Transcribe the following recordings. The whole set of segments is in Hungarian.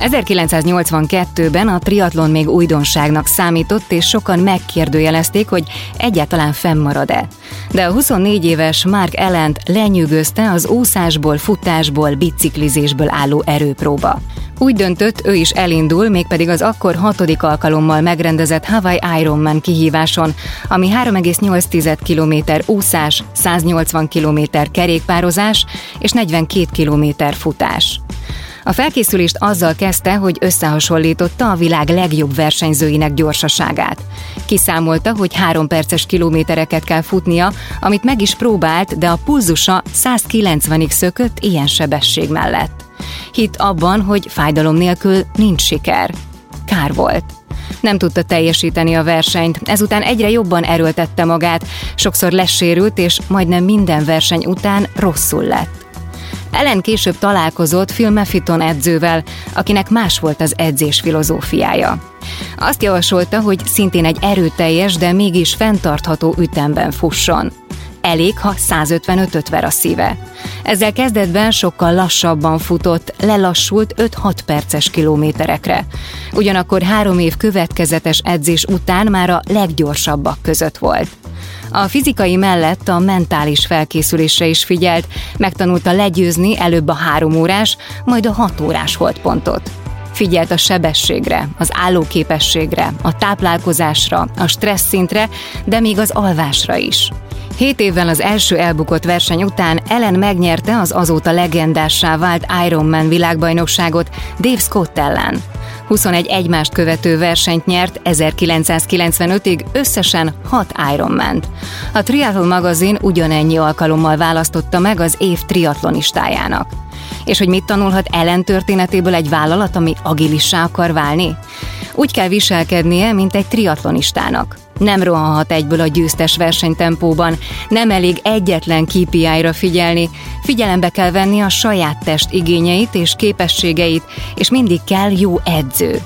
1982-ben a triatlon még újdonságnak számított, és sokan megkérdőjelezték, hogy egyáltalán fennmarad-e. De a 24 éves Mark Ellent lenyűgözte az úszásból, futásból, biciklizésből álló erőpróba. Úgy döntött, ő is elindul, mégpedig az akkor hatodik alkalommal megrendezett Hawaii Ironman kihíváson, ami 3,8 km úszás, 180 km kerékpározás és 42 km futás. A felkészülést azzal kezdte, hogy összehasonlította a világ legjobb versenyzőinek gyorsaságát. Kiszámolta, hogy három perces kilométereket kell futnia, amit meg is próbált, de a pulzusa 190-ig szökött ilyen sebesség mellett. Hit abban, hogy fájdalom nélkül nincs siker. Kár volt. Nem tudta teljesíteni a versenyt, ezután egyre jobban erőltette magát, sokszor lesérült, és majdnem minden verseny után rosszul lett. Ellen később találkozott Phil Meffiton edzővel, akinek más volt az edzés filozófiája. Azt javasolta, hogy szintén egy erőteljes, de mégis fenntartható ütemben fusson. Elég, ha 155-öt ver a szíve. Ezzel kezdetben sokkal lassabban futott, lelassult 5-6 perces kilométerekre. Ugyanakkor három év következetes edzés után már a leggyorsabbak között volt. A fizikai mellett a mentális felkészülésre is figyelt, megtanulta legyőzni előbb a három órás, majd a hat órás holdpontot. Figyelt a sebességre, az állóképességre, a táplálkozásra, a stressz szintre, de még az alvásra is. Hét évvel az első elbukott verseny után Ellen megnyerte az azóta legendássá vált Ironman világbajnokságot Dave Scott ellen. 21 egymást követő versenyt nyert 1995-ig összesen 6 Ironman-t. A Triathlon magazin ugyanennyi alkalommal választotta meg az év triatlonistájának. És hogy mit tanulhat Ellen történetéből egy vállalat, ami agilissá akar válni? Úgy kell viselkednie, mint egy triatlonistának. Nem rohanhat egyből a győztes versenytempóban, nem elég egyetlen KPI-ra figyelni, figyelembe kell venni a saját test igényeit és képességeit, és mindig kell jó edző.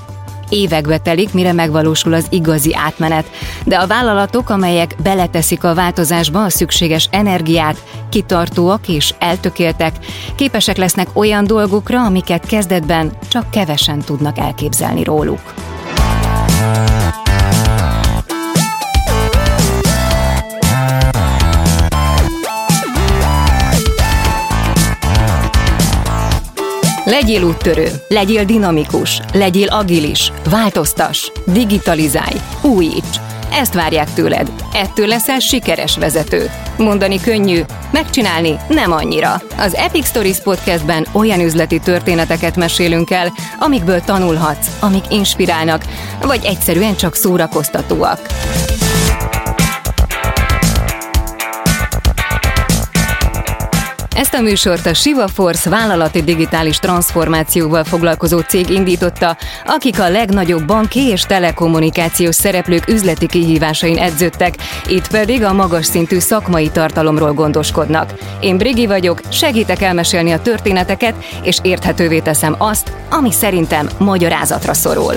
Évekbe telik, mire megvalósul az igazi átmenet, de a vállalatok, amelyek beleteszik a változásba a szükséges energiát, kitartóak és eltökéltek, képesek lesznek olyan dolgokra, amiket kezdetben csak kevesen tudnak elképzelni róluk. Legyél úttörő, legyél dinamikus, legyél agilis, változtas, digitalizálj, újíts. Ezt várják tőled. Ettől leszel sikeres vezető. Mondani könnyű, megcsinálni nem annyira. Az Epic Stories podcastben olyan üzleti történeteket mesélünk el, amikből tanulhatsz, amik inspirálnak, vagy egyszerűen csak szórakoztatóak. Ezt a műsort a Siva Force vállalati digitális transformációval foglalkozó cég indította, akik a legnagyobb banki és telekommunikációs szereplők üzleti kihívásain edződtek, itt pedig a magas szintű szakmai tartalomról gondoskodnak. Én Brigi vagyok, segítek elmesélni a történeteket, és érthetővé teszem azt, ami szerintem magyarázatra szorul.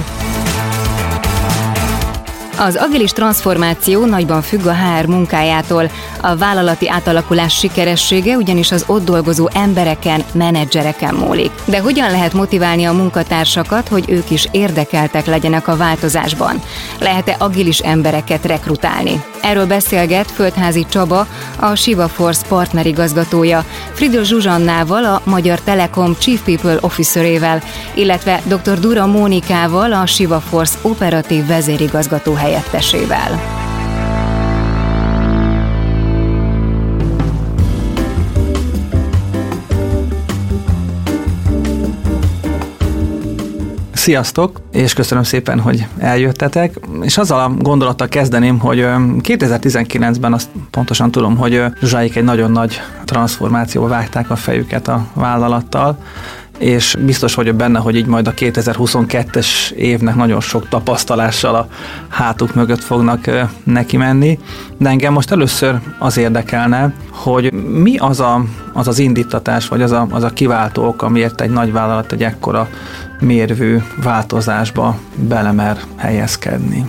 Az agilis transformáció nagyban függ a HR munkájától. A vállalati átalakulás sikeressége ugyanis az ott dolgozó embereken, menedzsereken múlik. De hogyan lehet motiválni a munkatársakat, hogy ők is érdekeltek legyenek a változásban? Lehet-e agilis embereket rekrutálni? Erről beszélget Földházi Csaba, a Shiva Force partnerigazgatója, Fridl Zsuzsannával, a Magyar Telekom Chief People Officerével, illetve dr. Dura Mónikával, a Shiva Force operatív vezérigazgató helyettesével. Sziasztok, és köszönöm szépen, hogy eljöttetek. És azzal a gondolattal kezdeném, hogy 2019-ben azt pontosan tudom, hogy Zsuzsáik egy nagyon nagy transformációba vágták a fejüket a vállalattal, és biztos vagyok benne, hogy így majd a 2022-es évnek nagyon sok tapasztalással a hátuk mögött fognak neki menni. De engem most először az érdekelne, hogy mi az a, az, az indítatás, vagy az a, az a kiváltó ok, amiért egy nagy vállalat egy ekkora mérvű változásba belemer helyezkedni.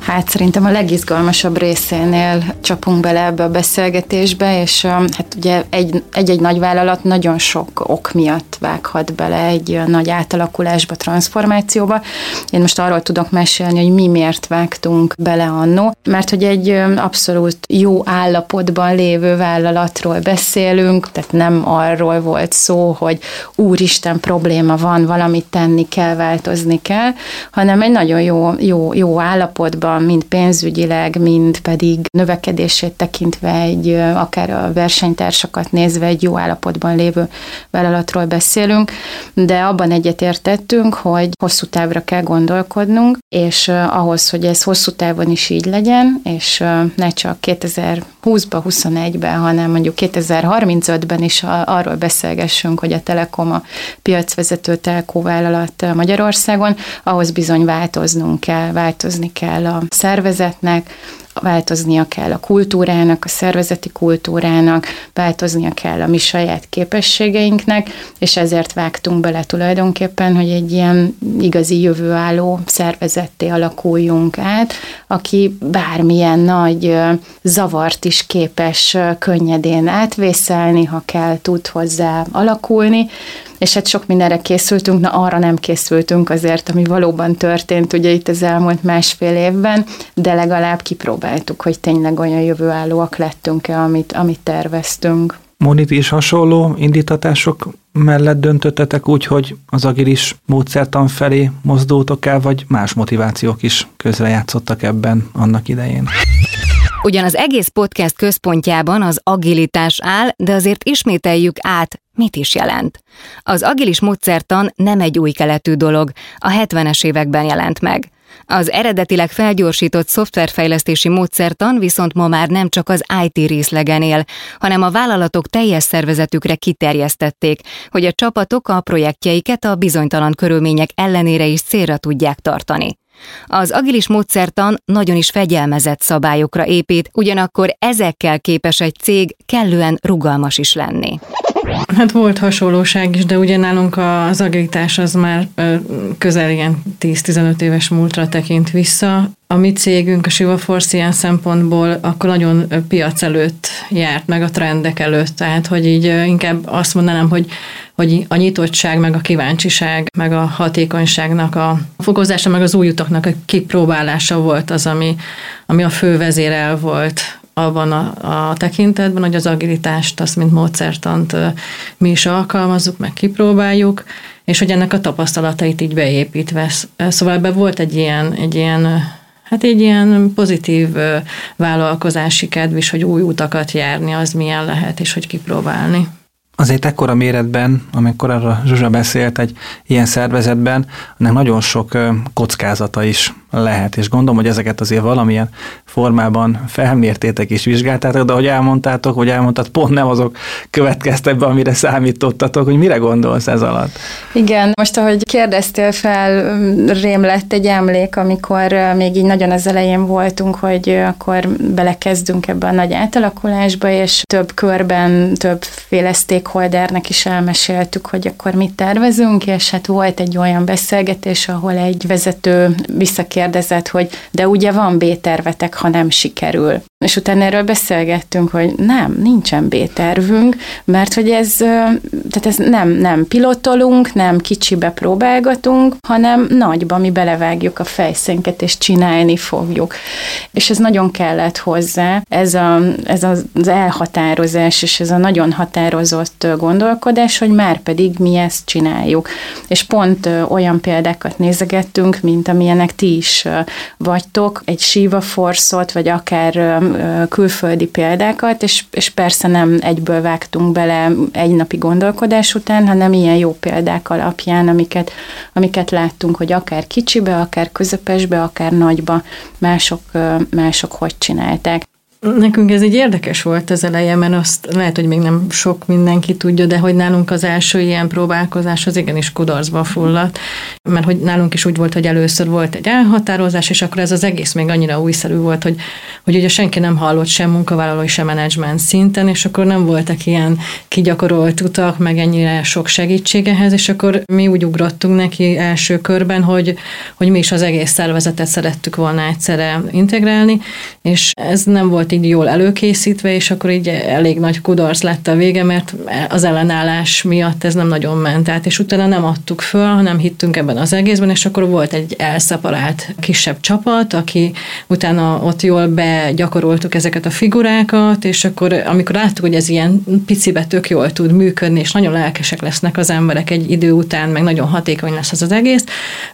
Hát szerintem a legizgalmasabb részénél csapunk bele ebbe a beszélgetésbe, és hát ugye egy, egy-egy nagy vállalat nagyon sok ok miatt vághat bele egy nagy átalakulásba, transformációba. Én most arról tudok mesélni, hogy mi miért vágtunk bele annó, mert hogy egy abszolút jó állapotban lévő vállalatról beszélünk, tehát nem arról volt szó, hogy úristen probléma van, valamit tenni kell, változni kell, hanem egy nagyon jó, jó, jó állapotban, mind pénzügyileg, mind pedig növekedését tekintve egy, akár a versenytársakat nézve egy jó állapotban lévő vállalatról beszélünk, de abban egyetértettünk, hogy hosszú távra kell gondolkodnunk, és ahhoz, hogy ez hosszú távon is így legyen, és ne csak 2020-ba, 21-ben, hanem mondjuk 2035-ben is arról beszélgessünk, hogy a Telekom a piacvezető telkóvállalat Magyarországon, ahhoz bizony változnunk kell, változni kell a szervezetnek, változnia kell a kultúrának, a szervezeti kultúrának, változnia kell a mi saját képességeinknek, és ezért vágtunk bele tulajdonképpen, hogy egy ilyen igazi jövőálló szervezetté alakuljunk át, aki bármilyen nagy zavart is képes könnyedén átvészelni, ha kell, tud hozzá alakulni, és hát sok mindenre készültünk, na arra nem készültünk azért, ami valóban történt ugye itt az elmúlt másfél évben, de legalább kipróbáltuk, hogy tényleg olyan jövőállóak lettünk-e, amit, amit terveztünk. Monit is hasonló indítatások mellett döntöttetek úgy, hogy az agilis módszertan felé mozdultok el, vagy más motivációk is közrejátszottak ebben annak idején? Ugyan az egész podcast központjában az agilitás áll, de azért ismételjük át, mit is jelent. Az agilis módszertan nem egy új keletű dolog, a 70-es években jelent meg. Az eredetileg felgyorsított szoftverfejlesztési módszertan viszont ma már nem csak az IT részlegen él, hanem a vállalatok teljes szervezetükre kiterjesztették, hogy a csapatok a projektjeiket a bizonytalan körülmények ellenére is célra tudják tartani. Az agilis módszertan nagyon is fegyelmezett szabályokra épít, ugyanakkor ezekkel képes egy cég kellően rugalmas is lenni. Hát volt hasonlóság is, de ugye nálunk az agilitás az már közel ilyen 10-15 éves múltra tekint vissza. A mi cégünk, a Siva Force ilyen szempontból akkor nagyon piac előtt járt, meg a trendek előtt, tehát hogy így inkább azt mondanám, hogy, hogy a nyitottság, meg a kíváncsiság, meg a hatékonyságnak a fokozása, meg az új utaknak a kipróbálása volt az, ami, ami a fő vezérel volt abban a, a tekintetben, hogy az agilitást, azt mint módszertant mi is alkalmazzuk, meg kipróbáljuk, és hogy ennek a tapasztalatait így beépítve. Szóval ebben volt egy ilyen, egy ilyen Hát egy ilyen pozitív vállalkozási kedv is, hogy új utakat járni, az milyen lehet, és hogy kipróbálni. Azért ekkora méretben, amikor arra Zsuzsa beszélt, egy ilyen szervezetben, ennek nagyon sok kockázata is lehet, és gondolom, hogy ezeket azért valamilyen formában felmértétek és vizsgáltátok, de ahogy elmondtátok, hogy elmondtad, pont nem azok következtek be, amire számítottatok, hogy mire gondolsz ez alatt? Igen, most ahogy kérdeztél fel, rém lett egy emlék, amikor még így nagyon az elején voltunk, hogy akkor belekezdünk ebbe a nagy átalakulásba, és több körben többféle stakeholdernek is elmeséltük, hogy akkor mit tervezünk, és hát volt egy olyan beszélgetés, ahol egy vezető visszakérdezett kérdezett, hogy de ugye van B-tervetek, ha nem sikerül. És utána erről beszélgettünk, hogy nem, nincsen B-tervünk, mert hogy ez, tehát ez nem, nem pilotolunk, nem kicsibe próbálgatunk, hanem nagyba mi belevágjuk a fejszénket, és csinálni fogjuk. És ez nagyon kellett hozzá, ez, a, ez az elhatározás, és ez a nagyon határozott gondolkodás, hogy már pedig mi ezt csináljuk. És pont olyan példákat nézegettünk, mint amilyenek ti is vagytok, egy Shiva Force-ot, vagy akár külföldi példákat, és, és persze nem egyből vágtunk bele egy napi gondolkodás után, hanem ilyen jó példák alapján, amiket, amiket láttunk, hogy akár kicsibe, akár közepesbe, akár nagyba mások, mások hogy csinálták. Nekünk ez így érdekes volt az eleje, mert azt lehet, hogy még nem sok mindenki tudja, de hogy nálunk az első ilyen próbálkozás az igenis kudarcba fulladt, mert hogy nálunk is úgy volt, hogy először volt egy elhatározás, és akkor ez az egész még annyira újszerű volt, hogy, hogy ugye senki nem hallott sem munkavállalói, sem menedzsment szinten, és akkor nem voltak ilyen kigyakorolt utak, meg ennyire sok segítségehez, és akkor mi úgy ugrottunk neki első körben, hogy, hogy mi is az egész szervezetet szerettük volna egyszerre integrálni, és ez nem volt így jól előkészítve, és akkor így elég nagy kudarc lett a vége, mert az ellenállás miatt ez nem nagyon ment át, és utána nem adtuk föl, hanem hittünk ebben az egészben, és akkor volt egy elszaparált kisebb csapat, aki utána ott jól begyakoroltuk ezeket a figurákat, és akkor amikor láttuk, hogy ez ilyen picibe tök jól tud működni, és nagyon lelkesek lesznek az emberek egy idő után, meg nagyon hatékony lesz az az egész,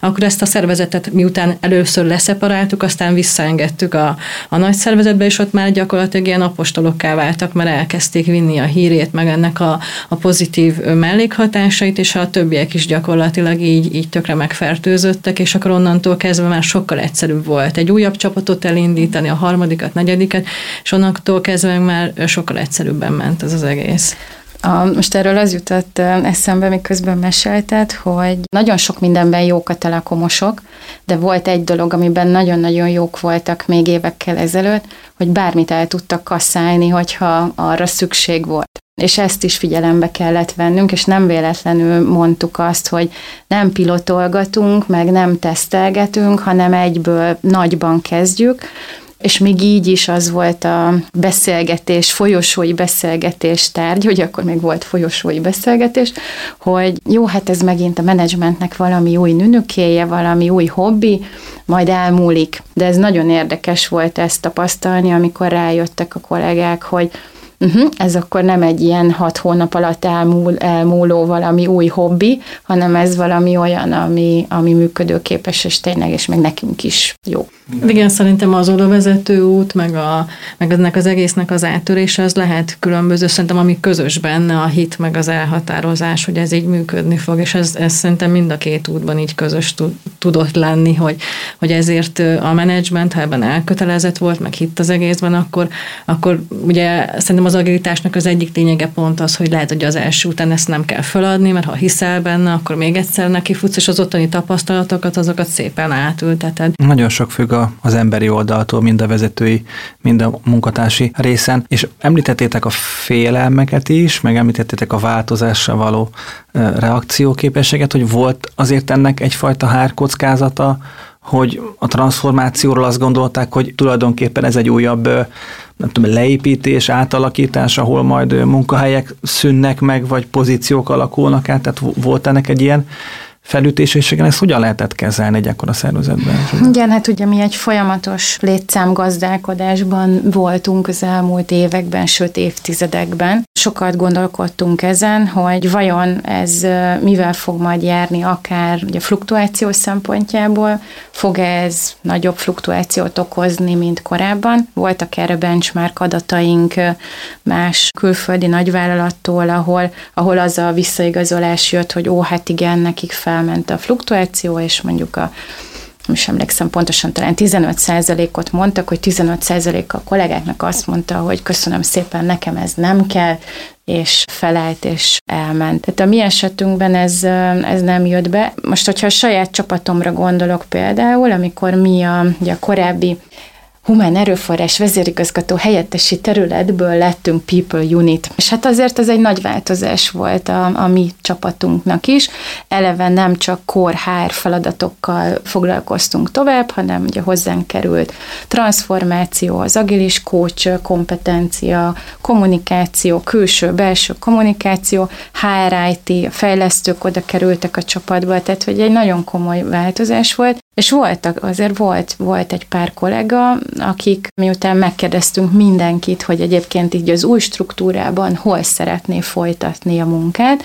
akkor ezt a szervezetet miután először leszeparáltuk, aztán visszaengedtük a, a nagy szervezetbe, és ott már gyakorlatilag ilyen apostolokká váltak, mert elkezdték vinni a hírét, meg ennek a, a pozitív mellékhatásait, és a többiek is gyakorlatilag így, így tökre megfertőzöttek, és akkor onnantól kezdve már sokkal egyszerűbb volt egy újabb csapatot elindítani, a harmadikat, negyediket, és onnantól kezdve már sokkal egyszerűbben ment ez az egész. A, most erről az jutott eszembe, miközben mesélted, hogy nagyon sok mindenben jók a telekomosok, de volt egy dolog, amiben nagyon-nagyon jók voltak még évekkel ezelőtt, hogy bármit el tudtak kasszálni, hogyha arra szükség volt. És ezt is figyelembe kellett vennünk, és nem véletlenül mondtuk azt, hogy nem pilotolgatunk, meg nem tesztelgetünk, hanem egyből nagyban kezdjük, és még így is az volt a beszélgetés, folyosói beszélgetés tárgy, hogy akkor még volt folyosói beszélgetés, hogy jó, hát ez megint a menedzsmentnek valami új nünükéje, valami új hobbi, majd elmúlik. De ez nagyon érdekes volt ezt tapasztalni, amikor rájöttek a kollégák, hogy uh-huh, ez akkor nem egy ilyen hat hónap alatt elmúl, elmúló valami új hobbi, hanem ez valami olyan, ami, ami működőképes, és tényleg, és meg nekünk is jó. Igen, szerintem az oda vezető út, meg, a, meg ennek az egésznek az áttörése, az lehet különböző, szerintem ami közös benne, a hit, meg az elhatározás, hogy ez így működni fog, és ez, ez szerintem mind a két útban így közös tudott lenni, hogy, hogy ezért a menedzsment, ha ebben elkötelezett volt, meg hitt az egészben, akkor, akkor ugye szerintem az agilitásnak az egyik lényege pont az, hogy lehet, hogy az első után ezt nem kell feladni, mert ha hiszel benne, akkor még egyszer neki futsz, és az ottani tapasztalatokat, azokat szépen átülteted. Nagyon sok függ az emberi oldaltól, mind a vezetői, mind a munkatársi részen, és említettétek a félelmeket is, meg említettétek a változással való reakcióképességet, hogy volt azért ennek egyfajta hárkockázata, hogy a transformációról azt gondolták, hogy tulajdonképpen ez egy újabb nem tudom, leépítés, átalakítás, ahol majd munkahelyek szűnnek meg, vagy pozíciók alakulnak át, tehát volt ennek egy ilyen felütés, és igen, ezt hogyan lehetett kezelni egy ekkora szervezetben? Igen, hát ugye mi egy folyamatos létszámgazdálkodásban voltunk az elmúlt években, sőt évtizedekben. Sokat gondolkodtunk ezen, hogy vajon ez mivel fog majd járni, akár ugye fluktuáció szempontjából, fog ez nagyobb fluktuációt okozni, mint korábban. Voltak erre benchmark adataink más külföldi nagyvállalattól, ahol, ahol az a visszaigazolás jött, hogy ó, hát igen, nekik fel felment a fluktuáció, és mondjuk a nem is emlékszem pontosan, talán 15%-ot mondtak, hogy 15% a kollégáknak azt mondta, hogy köszönöm szépen, nekem ez nem kell, és felállt, és elment. Tehát a mi esetünkben ez, ez nem jött be. Most, hogyha a saját csapatomra gondolok például, amikor mi a, ugye a korábbi humán erőforrás vezérigazgató helyettesi területből lettünk People Unit. És hát azért ez egy nagy változás volt a, a mi csapatunknak is. Eleve nem csak HR feladatokkal foglalkoztunk tovább, hanem ugye hozzánk került transformáció, az agilis coach kompetencia, kommunikáció, külső-belső kommunikáció, HRIT, fejlesztők oda kerültek a csapatba, tehát hogy egy nagyon komoly változás volt, és voltak, azért volt, volt egy pár kollega, akik miután megkérdeztünk mindenkit, hogy egyébként így az új struktúrában hol szeretné folytatni a munkát,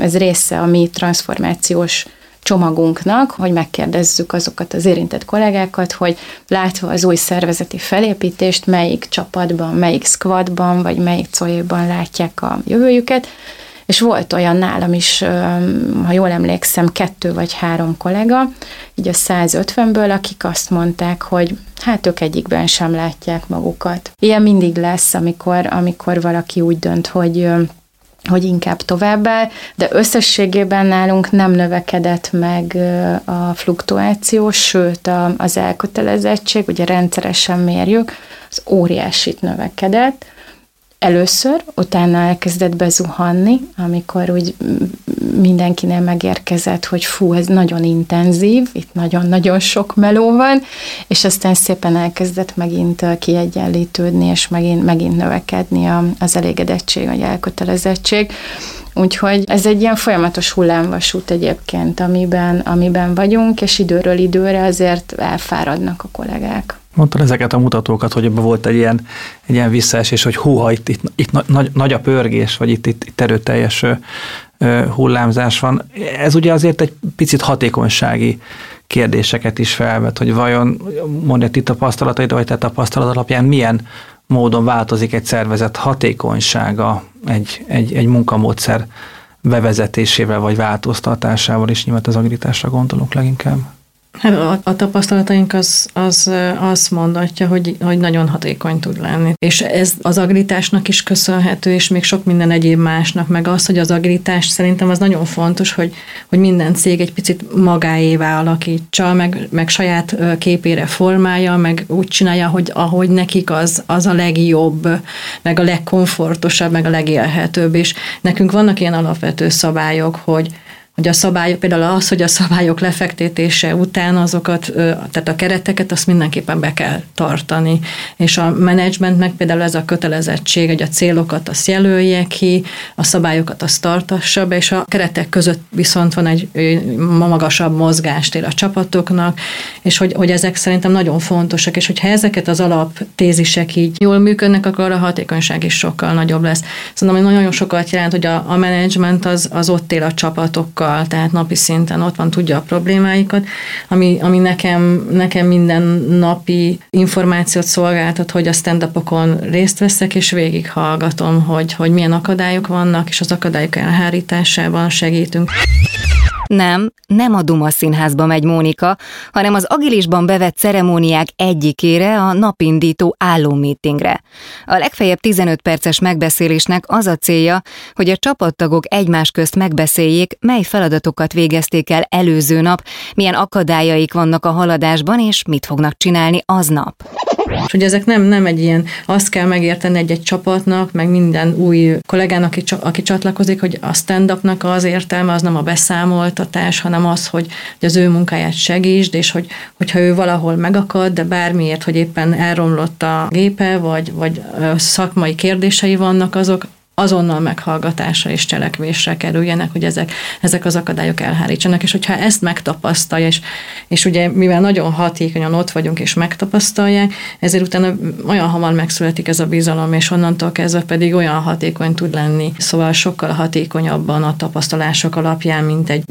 ez része a mi transformációs csomagunknak, hogy megkérdezzük azokat az érintett kollégákat, hogy látva az új szervezeti felépítést, melyik csapatban, melyik squadban, vagy melyik coéban látják a jövőjüket, és volt olyan nálam is, ha jól emlékszem, kettő vagy három kollega, így a 150-ből, akik azt mondták, hogy hát ők egyikben sem látják magukat. Ilyen mindig lesz, amikor, amikor valaki úgy dönt, hogy hogy inkább továbbá, de összességében nálunk nem növekedett meg a fluktuáció, sőt az elkötelezettség, ugye rendszeresen mérjük, az óriásit növekedett, először, utána elkezdett bezuhanni, amikor úgy mindenkinél megérkezett, hogy fú, ez nagyon intenzív, itt nagyon-nagyon sok meló van, és aztán szépen elkezdett megint kiegyenlítődni, és megint, megint növekedni az elégedettség, vagy elkötelezettség. Úgyhogy ez egy ilyen folyamatos hullámvasút egyébként, amiben, amiben vagyunk, és időről időre azért elfáradnak a kollégák. Mondtad ezeket a mutatókat, hogy ebben volt egy ilyen, egy ilyen visszaesés, hogy húha, itt, itt, itt nagy, nagy a pörgés, vagy itt, itt, itt erőteljes hullámzás van. Ez ugye azért egy picit hatékonysági kérdéseket is felvet, hogy vajon, mondja ti tapasztalataid, vagy te tapasztalat alapján milyen módon változik egy szervezet hatékonysága egy, egy, egy munkamódszer bevezetésével vagy változtatásával, és nyilván az agilitásra gondolunk leginkább. Hát a, a tapasztalataink az, az azt mondatja, hogy, hogy nagyon hatékony tud lenni. És ez az agilitásnak is köszönhető, és még sok minden egyéb másnak, meg az, hogy az agilitás szerintem az nagyon fontos, hogy, hogy minden cég egy picit magáévá alakítsa, meg, meg saját képére formálja, meg úgy csinálja, hogy ahogy nekik az, az a legjobb, meg a legkomfortosabb, meg a legélhetőbb. És nekünk vannak ilyen alapvető szabályok, hogy hogy a szabályok, például az, hogy a szabályok lefektetése után azokat, tehát a kereteket, azt mindenképpen be kell tartani. És a menedzsmentnek például ez a kötelezettség, hogy a célokat azt jelölje ki, a szabályokat azt tartassa be, és a keretek között viszont van egy magasabb mozgástér a csapatoknak, és hogy, hogy ezek szerintem nagyon fontosak, és hogyha ezeket az alaptézisek így jól működnek, akkor a hatékonyság is sokkal nagyobb lesz. Szerintem nagyon sokat jelent, hogy a, a menedzsment az, az ott él a csapatokkal, sokkal, tehát napi szinten ott van, tudja a problémáikat, ami, ami nekem, nekem minden napi információt szolgáltat, hogy a stand részt veszek, és végighallgatom, hogy, hogy milyen akadályok vannak, és az akadályok elhárításában segítünk. Nem, nem a Duma színházba megy Mónika, hanem az agilisban bevett ceremóniák egyikére a napindító állómítingre. A legfeljebb 15 perces megbeszélésnek az a célja, hogy a csapattagok egymás közt megbeszéljék, mely feladatokat végezték el előző nap, milyen akadályaik vannak a haladásban, és mit fognak csinálni aznap. És hogy ezek nem, nem egy ilyen, azt kell megérteni egy-egy csapatnak, meg minden új kollégának, aki, aki csatlakozik, hogy a stand-upnak az értelme az nem a beszámoltatás, hanem az, hogy, hogy az ő munkáját segítsd, és hogy, hogyha ő valahol megakad, de bármiért, hogy éppen elromlott a gépe, vagy, vagy szakmai kérdései vannak, azok azonnal meghallgatásra és cselekvésre kerüljenek, hogy ezek, ezek az akadályok elhárítsanak. És hogyha ezt megtapasztalja, és, és ugye mivel nagyon hatékonyan ott vagyunk és megtapasztalják, ezért utána olyan hamar megszületik ez a bizalom, és onnantól kezdve pedig olyan hatékony tud lenni. Szóval sokkal hatékonyabban a tapasztalások alapján, mint egy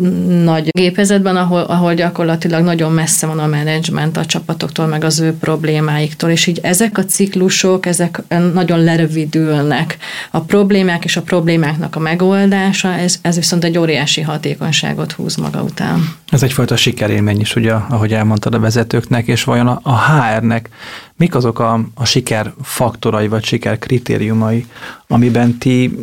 nagy gépezetben, ahol, ahol gyakorlatilag nagyon messze van a menedzsment a csapatoktól, meg az ő problémáiktól, és így ezek a ciklusok, ezek nagyon lerövidülnek. A problémák problémák és a problémáknak a megoldása, ez, ez viszont egy óriási hatékonyságot húz maga után. Ez egyfajta sikerélmény is, ugye, ahogy elmondtad a vezetőknek, és vajon a, a HR-nek mik azok a, a siker faktorai, vagy siker kritériumai, amiben ti,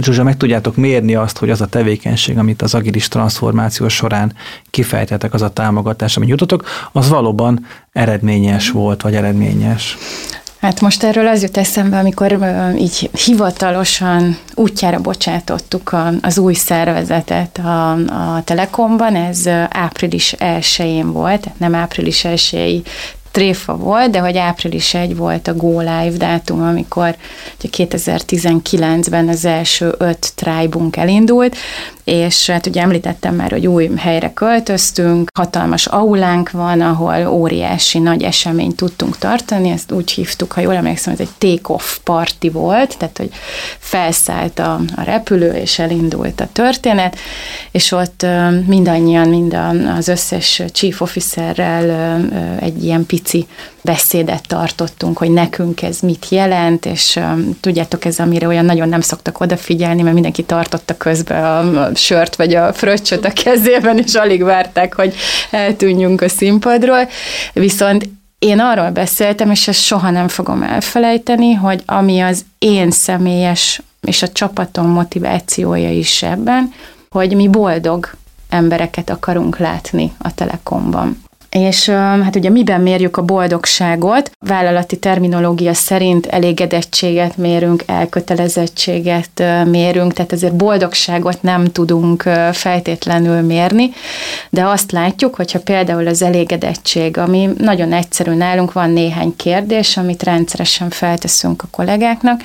Zsuzsa, meg tudjátok mérni azt, hogy az a tevékenység, amit az agilis transformáció során kifejtetek, az a támogatás, amit nyújtotok, az valóban eredményes volt, vagy eredményes? Hát most erről az jut eszembe, amikor így hivatalosan útjára bocsátottuk az új szervezetet a, a Telekomban, ez április 1-én volt, nem április 1 tréfa volt, de hogy április 1 volt a Go Live dátum, amikor 2019-ben az első öt trájbunk elindult, és hát ugye említettem már, hogy új helyre költöztünk, hatalmas aulánk van, ahol óriási nagy eseményt tudtunk tartani, ezt úgy hívtuk, ha jól emlékszem, ez egy take-off party volt, tehát hogy felszállt a, a repülő, és elindult a történet, és ott mindannyian, mind az összes chief officerrel egy ilyen pici beszédet tartottunk, hogy nekünk ez mit jelent, és tudjátok, ez amire olyan nagyon nem szoktak odafigyelni, mert mindenki tartotta közben a sört vagy a fröccsöt a kezében, és alig várták, hogy eltűnjünk a színpadról. Viszont én arról beszéltem, és ezt soha nem fogom elfelejteni, hogy ami az én személyes és a csapatom motivációja is ebben, hogy mi boldog embereket akarunk látni a Telekomban. És hát ugye miben mérjük a boldogságot? Vállalati terminológia szerint elégedettséget mérünk, elkötelezettséget mérünk, tehát ezért boldogságot nem tudunk feltétlenül mérni, de azt látjuk, hogyha például az elégedettség, ami nagyon egyszerű nálunk, van néhány kérdés, amit rendszeresen felteszünk a kollégáknak,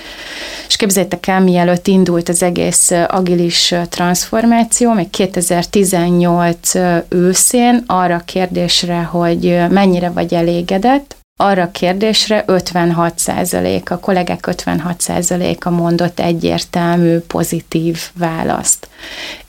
és képzeljétek el, mielőtt indult az egész agilis transformáció, még 2018 őszén arra a kérdésre, hogy mennyire vagy elégedett, arra kérdésre 56% a kollégák 56% a mondott egyértelmű, pozitív választ.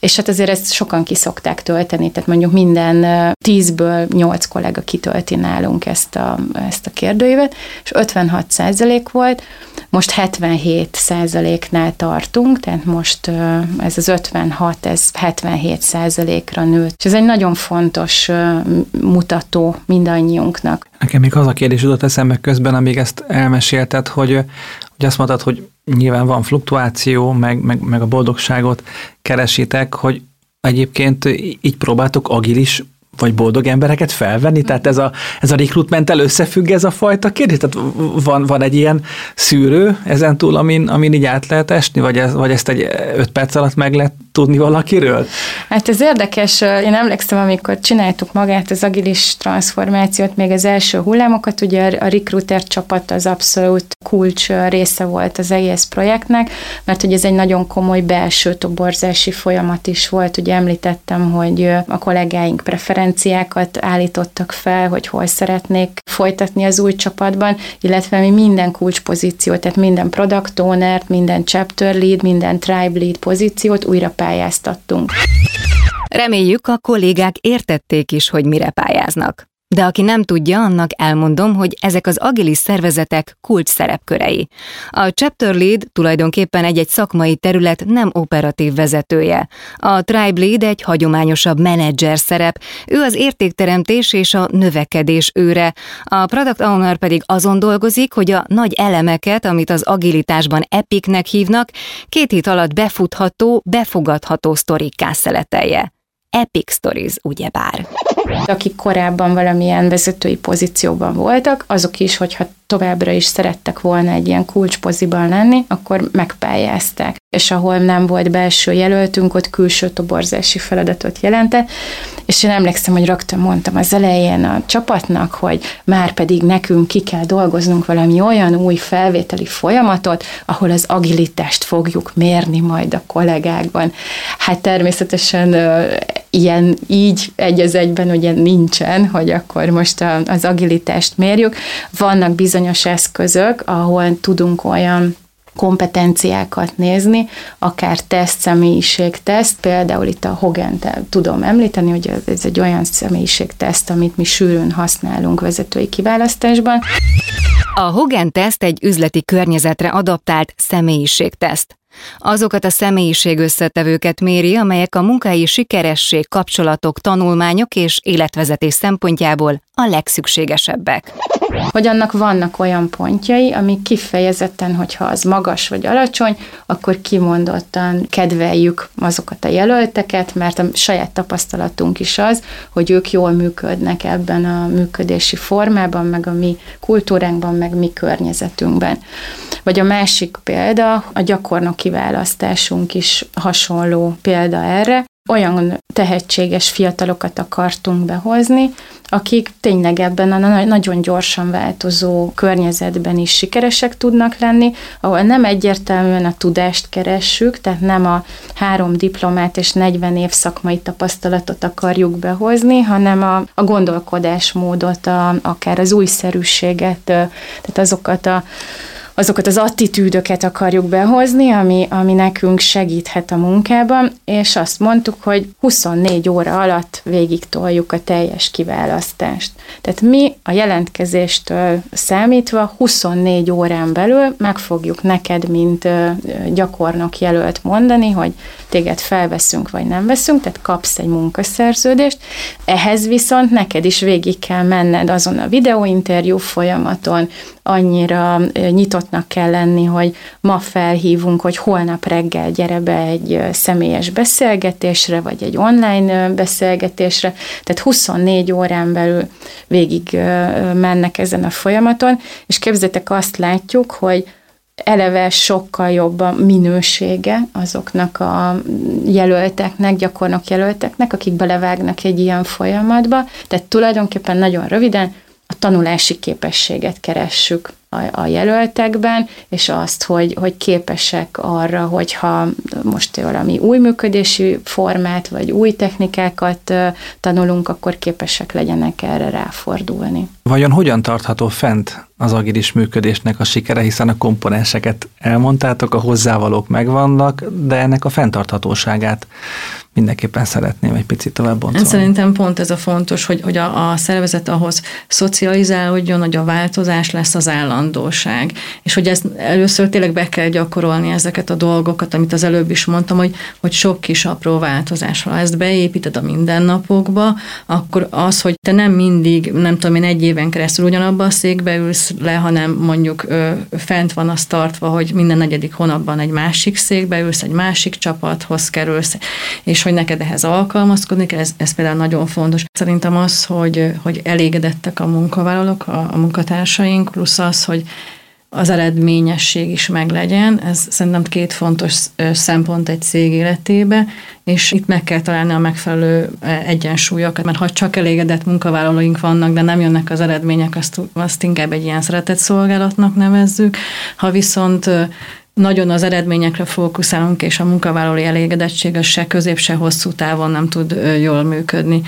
És hát azért ezt sokan kiszokták tölteni, tehát mondjuk minden tízből nyolc kollega kitölti nálunk ezt a, ezt a kérdőívet, és 56 százalék volt, most 77 százaléknál tartunk, tehát most ez az 56, ez 77 százalékra nőtt. És ez egy nagyon fontos mutató mindannyiunknak. Nekem még az a kérdés jutott eszembe közben, amíg ezt elmesélted, hogy, hogy azt mondtad, hogy nyilván van fluktuáció, meg, meg, meg a boldogságot keresitek, hogy egyébként így próbáltok agilis vagy boldog embereket felvenni? Tehát ez a, ez a recruitmenttel összefügg ez a fajta kérdés? Tehát van, van egy ilyen szűrő ezen túl, amin, amin így át lehet esni, vagy, ez, vagy ezt egy öt perc alatt meg lehet tudni valakiről? Hát ez érdekes. Én emlékszem, amikor csináltuk magát az agilis transformációt, még az első hullámokat, ugye a recruiter csapat az abszolút kulcs része volt az egész projektnek, mert hogy ez egy nagyon komoly belső toborzási folyamat is volt. Ugye említettem, hogy a kollégáink preferenciákat állítottak fel, hogy hol szeretnék folytatni az új csapatban, illetve mi minden kulcspozíciót, tehát minden product owner minden chapter lead, minden tribe lead pozíciót újra pályáztattunk. Reméljük, a kollégák értették is, hogy mire pályáznak. De aki nem tudja, annak elmondom, hogy ezek az agilis szervezetek kulcs szerepkörei. A chapter lead tulajdonképpen egy-egy szakmai terület nem operatív vezetője. A tribe lead egy hagyományosabb menedzser szerep, ő az értékteremtés és a növekedés őre. A product owner pedig azon dolgozik, hogy a nagy elemeket, amit az agilitásban epiknek hívnak, két hét alatt befutható, befogadható sztorikká szeletelje. Epic Stories, ugyebár. Akik korábban valamilyen vezetői pozícióban voltak, azok is, hogyha továbbra is szerettek volna egy ilyen kulcspoziban lenni, akkor megpályázták. És ahol nem volt belső jelöltünk, ott külső toborzási feladatot jelentett, és én emlékszem, hogy rögtön mondtam az elején a csapatnak, hogy már pedig nekünk ki kell dolgoznunk valami olyan új felvételi folyamatot, ahol az agilitást fogjuk mérni majd a kollégákban. Hát természetesen ilyen így egy az egyben ugye nincsen, hogy akkor most az agilitást mérjük. Vannak bizonyos eszközök, ahol tudunk olyan kompetenciákat nézni, akár teszt, személyiségteszt, például itt a hogan tudom említeni, hogy ez egy olyan személyiségteszt, amit mi sűrűn használunk vezetői kiválasztásban. A Hogan teszt egy üzleti környezetre adaptált személyiségteszt. Azokat a személyiség összetevőket méri, amelyek a munkai sikeresség, kapcsolatok, tanulmányok és életvezetés szempontjából a legszükségesebbek. Hogy annak vannak olyan pontjai, amik kifejezetten, hogyha az magas vagy alacsony, akkor kimondottan kedveljük azokat a jelölteket, mert a saját tapasztalatunk is az, hogy ők jól működnek ebben a működési formában, meg a mi kultúránkban, meg mi környezetünkben. Vagy a másik példa, a gyakornok kiválasztásunk is hasonló példa erre, olyan tehetséges fiatalokat akartunk behozni, akik tényleg ebben a nagyon gyorsan változó környezetben is sikeresek tudnak lenni, ahol nem egyértelműen a tudást keressük, tehát nem a három diplomát és 40 év szakmai tapasztalatot akarjuk behozni, hanem a, a gondolkodásmódot, a, akár az újszerűséget, tehát azokat a azokat az attitűdöket akarjuk behozni, ami, ami nekünk segíthet a munkában, és azt mondtuk, hogy 24 óra alatt végig toljuk a teljes kiválasztást. Tehát mi a jelentkezéstől számítva 24 órán belül meg fogjuk neked, mint gyakornok jelölt mondani, hogy téged felveszünk vagy nem veszünk, tehát kapsz egy munkaszerződést, ehhez viszont neked is végig kell menned azon a videóinterjú folyamaton, annyira nyitottnak kell lenni, hogy ma felhívunk, hogy holnap reggel gyere be egy személyes beszélgetésre, vagy egy online beszélgetésre, tehát 24 órán belül végig mennek ezen a folyamaton, és képzeljétek azt látjuk, hogy eleve sokkal jobb a minősége azoknak a jelölteknek, gyakornok jelölteknek, akik belevágnak egy ilyen folyamatba. Tehát tulajdonképpen nagyon röviden a tanulási képességet keressük a, a jelöltekben, és azt, hogy, hogy képesek arra, hogyha most valami új működési formát, vagy új technikákat tanulunk, akkor képesek legyenek erre ráfordulni. Vajon hogyan tartható fent az agilis működésnek a sikere, hiszen a komponenseket elmondtátok, a hozzávalók megvannak, de ennek a fenntarthatóságát mindenképpen szeretném egy picit tovább boncolni. Szerintem pont ez a fontos, hogy, hogy a, a szervezet ahhoz szocializálódjon, hogy a változás lesz az állandóság. És hogy ezt először tényleg be kell gyakorolni ezeket a dolgokat, amit az előbb is mondtam, hogy, hogy sok kis apró változás. Ha ezt beépíted a mindennapokba, akkor az, hogy te nem mindig, nem tudom én, egy éven keresztül ugyanabban a székbe ülsz le, hanem mondjuk fent van az tartva, hogy minden negyedik hónapban egy másik székbe ülsz, egy másik csapathoz kerülsz, és hogy neked ehhez alkalmazkodni kell, ez, ez például nagyon fontos. Szerintem az, hogy, hogy elégedettek a munkavállalók, a, a munkatársaink, plusz az, hogy az eredményesség is meglegyen. Ez szerintem két fontos szempont egy cég életébe, és itt meg kell találni a megfelelő egyensúlyokat, mert ha csak elégedett munkavállalóink vannak, de nem jönnek az eredmények, azt, azt inkább egy ilyen szeretett szolgálatnak nevezzük. Ha viszont nagyon az eredményekre fókuszálunk, és a munkavállalói elégedettség se közép, se hosszú távon nem tud jól működni.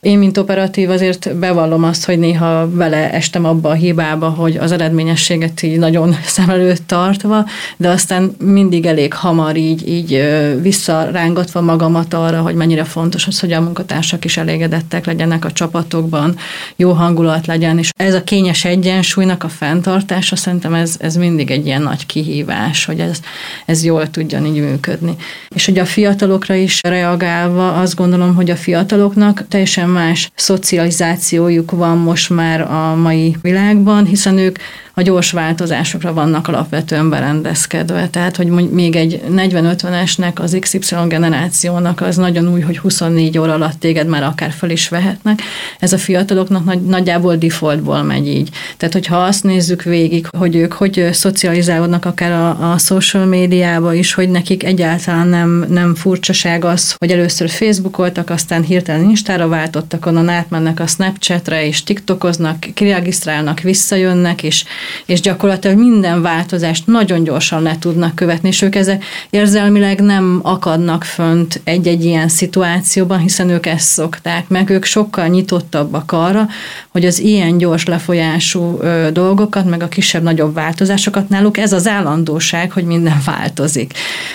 Én, mint operatív azért bevallom azt, hogy néha beleestem abba a hibába, hogy az eredményességet így nagyon szem előtt tartva, de aztán mindig elég hamar így, így visszarángatva magamat arra, hogy mennyire fontos az, hogy a munkatársak is elégedettek legyenek a csapatokban, jó hangulat legyen, és ez a kényes egyensúlynak a fenntartása szerintem ez, ez mindig egy ilyen nagy kihívás, hogy ez, ez jól tudjon így működni. És hogy a fiatalokra is reagálva azt gondolom, hogy a fiataloknak teljesen más szocializációjuk van most már a mai világban, hiszen ők a gyors változásokra vannak alapvetően berendezkedve. Tehát, hogy még egy 40-50-esnek, az XY generációnak az nagyon új, hogy 24 óra alatt téged már akár fel is vehetnek. Ez a fiataloknak nagy, nagyjából defaultból megy így. Tehát, hogyha azt nézzük végig, hogy ők hogy szocializálódnak akár a, a social médiába is, hogy nekik egyáltalán nem, nem furcsaság az, hogy először Facebookoltak, aztán hirtelen Instára váltottak, onnan átmennek a Snapchatre, és TikTokoznak, kiregisztrálnak, visszajönnek, és és gyakorlatilag minden változást nagyon gyorsan le tudnak követni, és ők ezek érzelmileg nem akadnak fönt egy-egy ilyen szituációban, hiszen ők ezt szokták meg, ők sokkal nyitottabbak arra, hogy az ilyen gyors lefolyású dolgokat, meg a kisebb-nagyobb változásokat náluk ez az állandóság, hogy minden változik.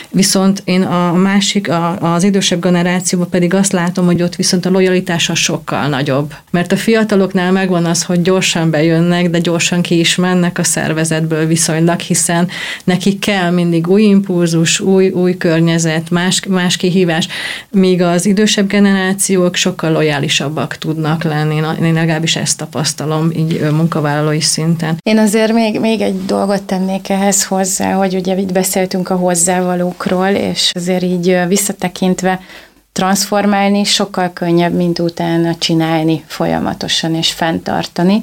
Viszont én a másik, a, az idősebb generációban pedig azt látom, hogy ott viszont a lojalitása sokkal nagyobb. Mert a fiataloknál megvan az, hogy gyorsan bejönnek, de gyorsan ki is mennek a szervezetből viszonylag, hiszen nekik kell mindig új impulzus, új, új környezet, más, más kihívás, míg az idősebb generációk sokkal lojálisabbak tudnak lenni. Én legalábbis ezt tapasztalom így munkavállalói szinten. Én azért még, még egy dolgot tennék ehhez hozzá, hogy ugye itt beszéltünk a hozzávalókról, és azért így visszatekintve transformálni sokkal könnyebb, mint utána csinálni folyamatosan és fenntartani.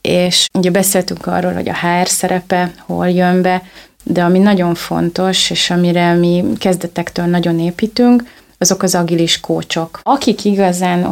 És ugye beszéltünk arról, hogy a HR szerepe hol jön be, de ami nagyon fontos, és amire mi kezdetektől nagyon építünk, azok az agilis kócsok. Akik igazán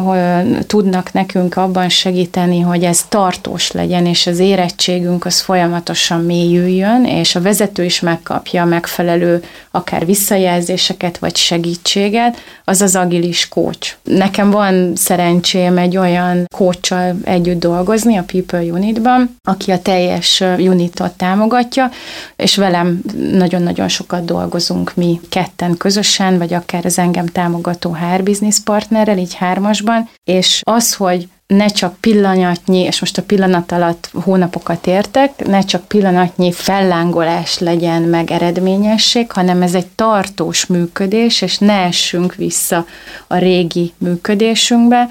tudnak nekünk abban segíteni, hogy ez tartós legyen, és az érettségünk az folyamatosan mélyüljön, és a vezető is megkapja a megfelelő akár visszajelzéseket, vagy segítséget, az az agilis kócs. Nekem van szerencsém egy olyan kócsal együtt dolgozni a People Unitban, aki a teljes unitot támogatja, és velem nagyon-nagyon sokat dolgozunk mi ketten közösen, vagy akár az engem támogató HR business partnerrel, így hármasban, és az, hogy ne csak pillanatnyi, és most a pillanat alatt hónapokat értek, ne csak pillanatnyi fellángolás legyen meg eredményesség, hanem ez egy tartós működés, és ne essünk vissza a régi működésünkbe,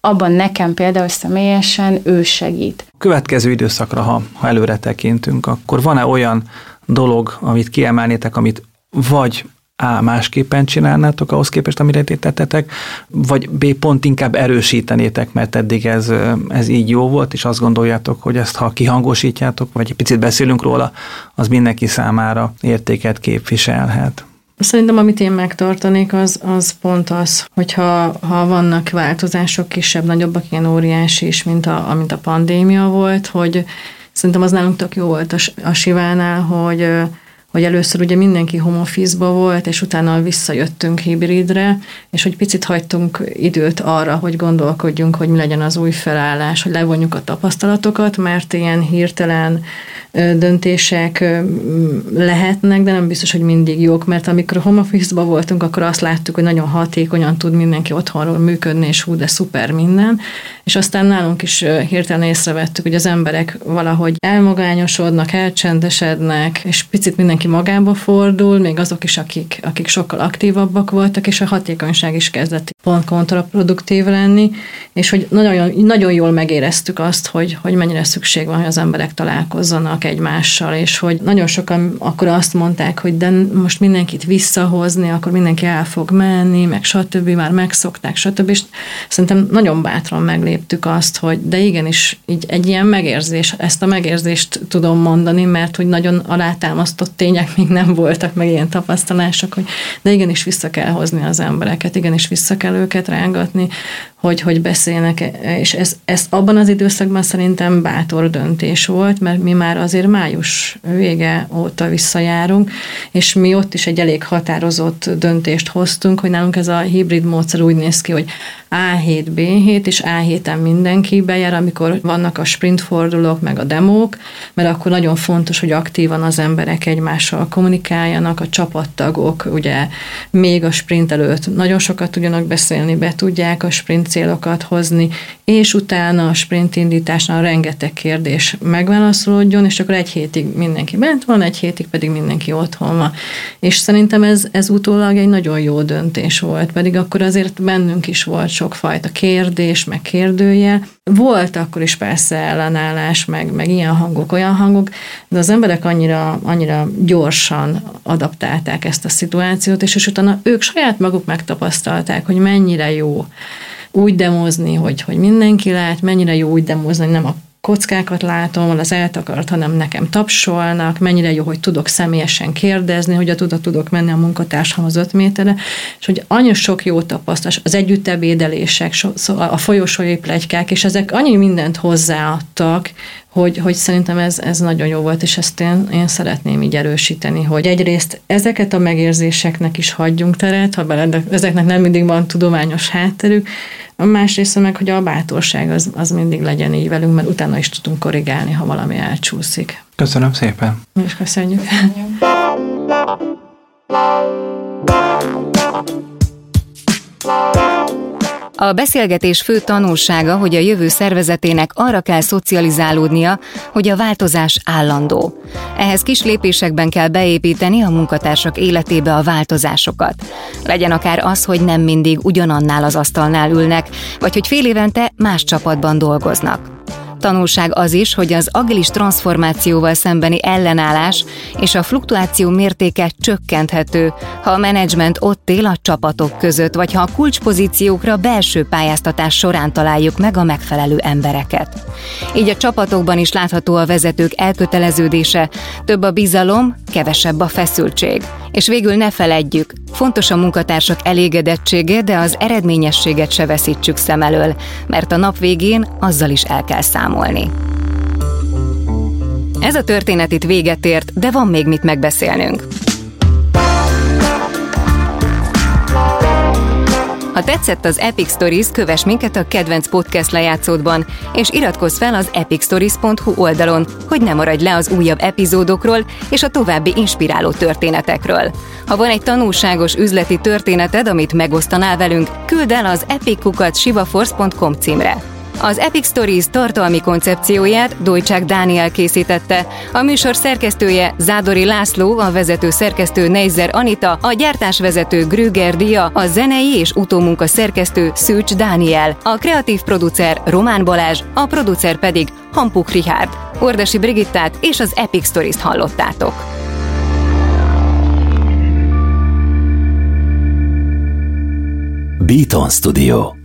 abban nekem például személyesen ő segít. Következő időszakra, ha, ha előre tekintünk, akkor van-e olyan dolog, amit kiemelnétek, amit vagy a. másképpen csinálnátok ahhoz képest, amire tettetek, vagy B. pont inkább erősítenétek, mert eddig ez, ez így jó volt, és azt gondoljátok, hogy ezt ha kihangosítjátok, vagy egy picit beszélünk róla, az mindenki számára értéket képviselhet. Szerintem, amit én megtartanék, az, az pont az, hogyha ha vannak változások kisebb, nagyobbak, ilyen óriási is, mint a, mint a pandémia volt, hogy szerintem az nálunk tök jó volt a, a Sivánál, hogy hogy először ugye mindenki home office volt, és utána visszajöttünk hibridre, és hogy picit hagytunk időt arra, hogy gondolkodjunk, hogy mi legyen az új felállás, hogy levonjuk a tapasztalatokat, mert ilyen hirtelen döntések lehetnek, de nem biztos, hogy mindig jók, mert amikor a home office voltunk, akkor azt láttuk, hogy nagyon hatékonyan tud mindenki otthonról működni, és hú, de szuper minden, és aztán nálunk is hirtelen észrevettük, hogy az emberek valahogy elmagányosodnak, elcsendesednek, és picit mindenki magába fordul, még azok is, akik, akik sokkal aktívabbak voltak, és a hatékonyság is kezdett pont kontraproduktív lenni, és hogy nagyon, nagyon jól megéreztük azt, hogy, hogy mennyire szükség van, hogy az emberek találkozzanak egymással, és hogy nagyon sokan akkor azt mondták, hogy de most mindenkit visszahozni, akkor mindenki el fog menni, meg stb. már megszokták, stb. És szerintem nagyon bátran megléptük azt, hogy de igenis így egy ilyen megérzés, ezt a megérzést tudom mondani, mert hogy nagyon alátámasztott tények még nem voltak, meg ilyen tapasztalások, hogy de igenis vissza kell hozni az embereket, igenis vissza kell őket rángatni, hogy, hogy beszélnek, és ez, ez abban az időszakban szerintem bátor döntés volt, mert mi már azért május vége óta visszajárunk, és mi ott is egy elég határozott döntést hoztunk, hogy nálunk ez a hibrid módszer úgy néz ki, hogy A7, B7, és A7-en mindenki bejár, amikor vannak a sprint fordulók, meg a demók, mert akkor nagyon fontos, hogy aktívan az emberek egymással kommunikáljanak, a csapattagok, ugye még a sprint előtt nagyon sokat tudjanak beszélni, be tudják a sprint célokat hozni, és utána a sprint indításnál rengeteg kérdés megválaszolódjon, és akkor egy hétig mindenki bent van, egy hétig pedig mindenki otthon van. És szerintem ez, ez utólag egy nagyon jó döntés volt, pedig akkor azért bennünk is volt sokfajta kérdés, meg kérdője. Volt akkor is persze ellenállás, meg, meg ilyen hangok, olyan hangok, de az emberek annyira, annyira gyorsan adaptálták ezt a szituációt, és, és utána ők saját maguk megtapasztalták, hogy mennyire jó úgy demozni, hogy, hogy mindenki lát, mennyire jó úgy demozni, hogy nem a kockákat látom, az eltakart, hanem nekem tapsolnak, mennyire jó, hogy tudok személyesen kérdezni, hogy a tudat tudok menni a munkatársamhoz öt méterre, és hogy annyi sok jó tapasztalás, az együtt ebédelések, a folyosói plegykák, és ezek annyi mindent hozzáadtak, hogy, hogy szerintem ez, ez nagyon jó volt, és ezt én, én szeretném így erősíteni, hogy egyrészt ezeket a megérzéseknek is hagyjunk teret, ha bele, de ezeknek nem mindig van tudományos hátterük, a másrészt meg, hogy a bátorság az, az mindig legyen így velünk, mert utána is tudunk korrigálni, ha valami elcsúszik. Köszönöm szépen. Mi is köszönjük. köszönjük. A beszélgetés fő tanulsága, hogy a jövő szervezetének arra kell szocializálódnia, hogy a változás állandó. Ehhez kis lépésekben kell beépíteni a munkatársak életébe a változásokat. Legyen akár az, hogy nem mindig ugyanannál az asztalnál ülnek, vagy hogy fél évente más csapatban dolgoznak. Tanulság az is, hogy az agilis transformációval szembeni ellenállás és a fluktuáció mértéke csökkenthető, ha a menedzsment ott él a csapatok között, vagy ha a kulcspozíciókra belső pályáztatás során találjuk meg a megfelelő embereket. Így a csapatokban is látható a vezetők elköteleződése, több a bizalom, kevesebb a feszültség, És végül ne feledjük, fontos a munkatársak elégedettsége, de az eredményességet se veszítsük szem elől, mert a nap végén azzal is el kell számolni. Ez a történet itt véget ért, de van még mit megbeszélnünk. Ha tetszett az Epic Stories, kövess minket a kedvenc podcast lejátszódban, és iratkozz fel az epicstories.hu oldalon, hogy ne maradj le az újabb epizódokról és a további inspiráló történetekről. Ha van egy tanulságos üzleti történeted, amit megosztanál velünk, küld el az epickukat.sivaforce.com címre. Az Epic Stories tartalmi koncepcióját Dojcsák Dániel készítette, a műsor szerkesztője Zádori László, a vezető szerkesztő Neizer Anita, a gyártásvezető Grüger Dia, a zenei és utómunka szerkesztő Szűcs Dániel, a kreatív producer Román Balázs, a producer pedig Hampuk Richard. Ordasi Brigittát és az Epic Stories-t hallottátok. Beaton Studio